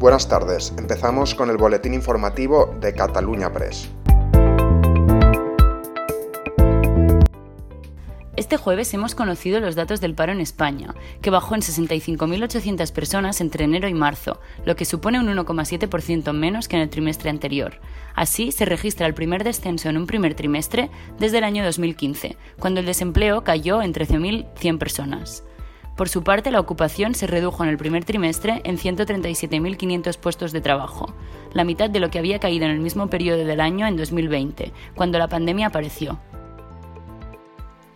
Buenas tardes, empezamos con el boletín informativo de Cataluña Press. Este jueves hemos conocido los datos del paro en España, que bajó en 65.800 personas entre enero y marzo, lo que supone un 1,7% menos que en el trimestre anterior. Así, se registra el primer descenso en un primer trimestre desde el año 2015, cuando el desempleo cayó en 13.100 personas. Por su parte, la ocupación se redujo en el primer trimestre en 137.500 puestos de trabajo, la mitad de lo que había caído en el mismo periodo del año en 2020, cuando la pandemia apareció.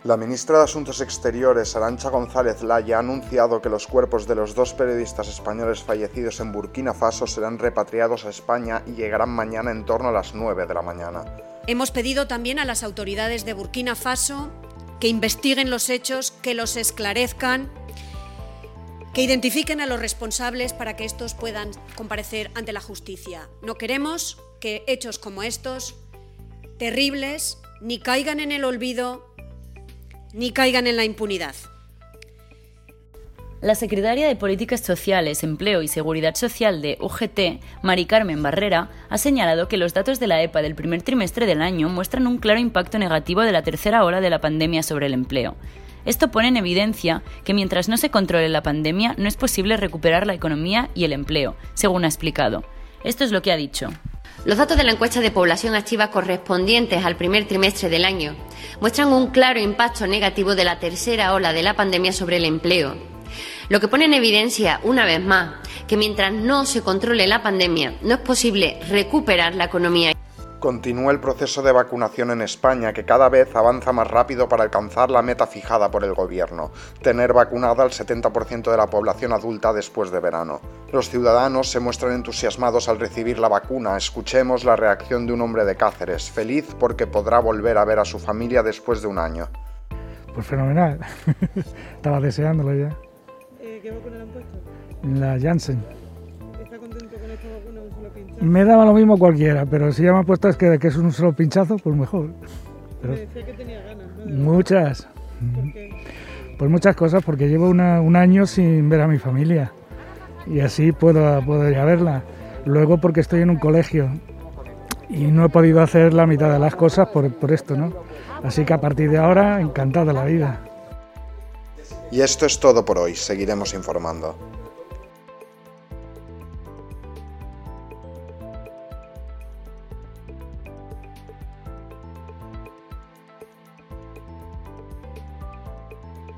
La ministra de Asuntos Exteriores, Arancha González Laya, ha anunciado que los cuerpos de los dos periodistas españoles fallecidos en Burkina Faso serán repatriados a España y llegarán mañana en torno a las 9 de la mañana. Hemos pedido también a las autoridades de Burkina Faso que investiguen los hechos, que los esclarezcan que identifiquen a los responsables para que estos puedan comparecer ante la justicia. No queremos que hechos como estos, terribles, ni caigan en el olvido, ni caigan en la impunidad. La secretaria de Políticas Sociales, Empleo y Seguridad Social de UGT, Mari Carmen Barrera, ha señalado que los datos de la EPA del primer trimestre del año muestran un claro impacto negativo de la tercera ola de la pandemia sobre el empleo. Esto pone en evidencia que mientras no se controle la pandemia no es posible recuperar la economía y el empleo, según ha explicado. Esto es lo que ha dicho. Los datos de la encuesta de población activa correspondientes al primer trimestre del año muestran un claro impacto negativo de la tercera ola de la pandemia sobre el empleo, lo que pone en evidencia, una vez más, que mientras no se controle la pandemia no es posible recuperar la economía continúa el proceso de vacunación en España, que cada vez avanza más rápido para alcanzar la meta fijada por el Gobierno, tener vacunada al 70% de la población adulta después de verano. Los ciudadanos se muestran entusiasmados al recibir la vacuna. Escuchemos la reacción de un hombre de Cáceres, feliz porque podrá volver a ver a su familia después de un año. Pues fenomenal. Estaba deseándolo ya. Eh, ¿Qué vacuna le han puesto? La Janssen. Me daba lo mismo cualquiera, pero si ya me ha puesto es que, que es un solo pinchazo, pues mejor. Pero Me decía que tenía ganas, ¿no? De- muchas. ¿Por qué? Pues muchas cosas, porque llevo una- un año sin ver a mi familia y así puedo, puedo ir a verla. Luego porque estoy en un colegio y no he podido hacer la mitad de las cosas por, por esto, ¿no? Así que a partir de ahora, encantada la vida. Y esto es todo por hoy, seguiremos informando.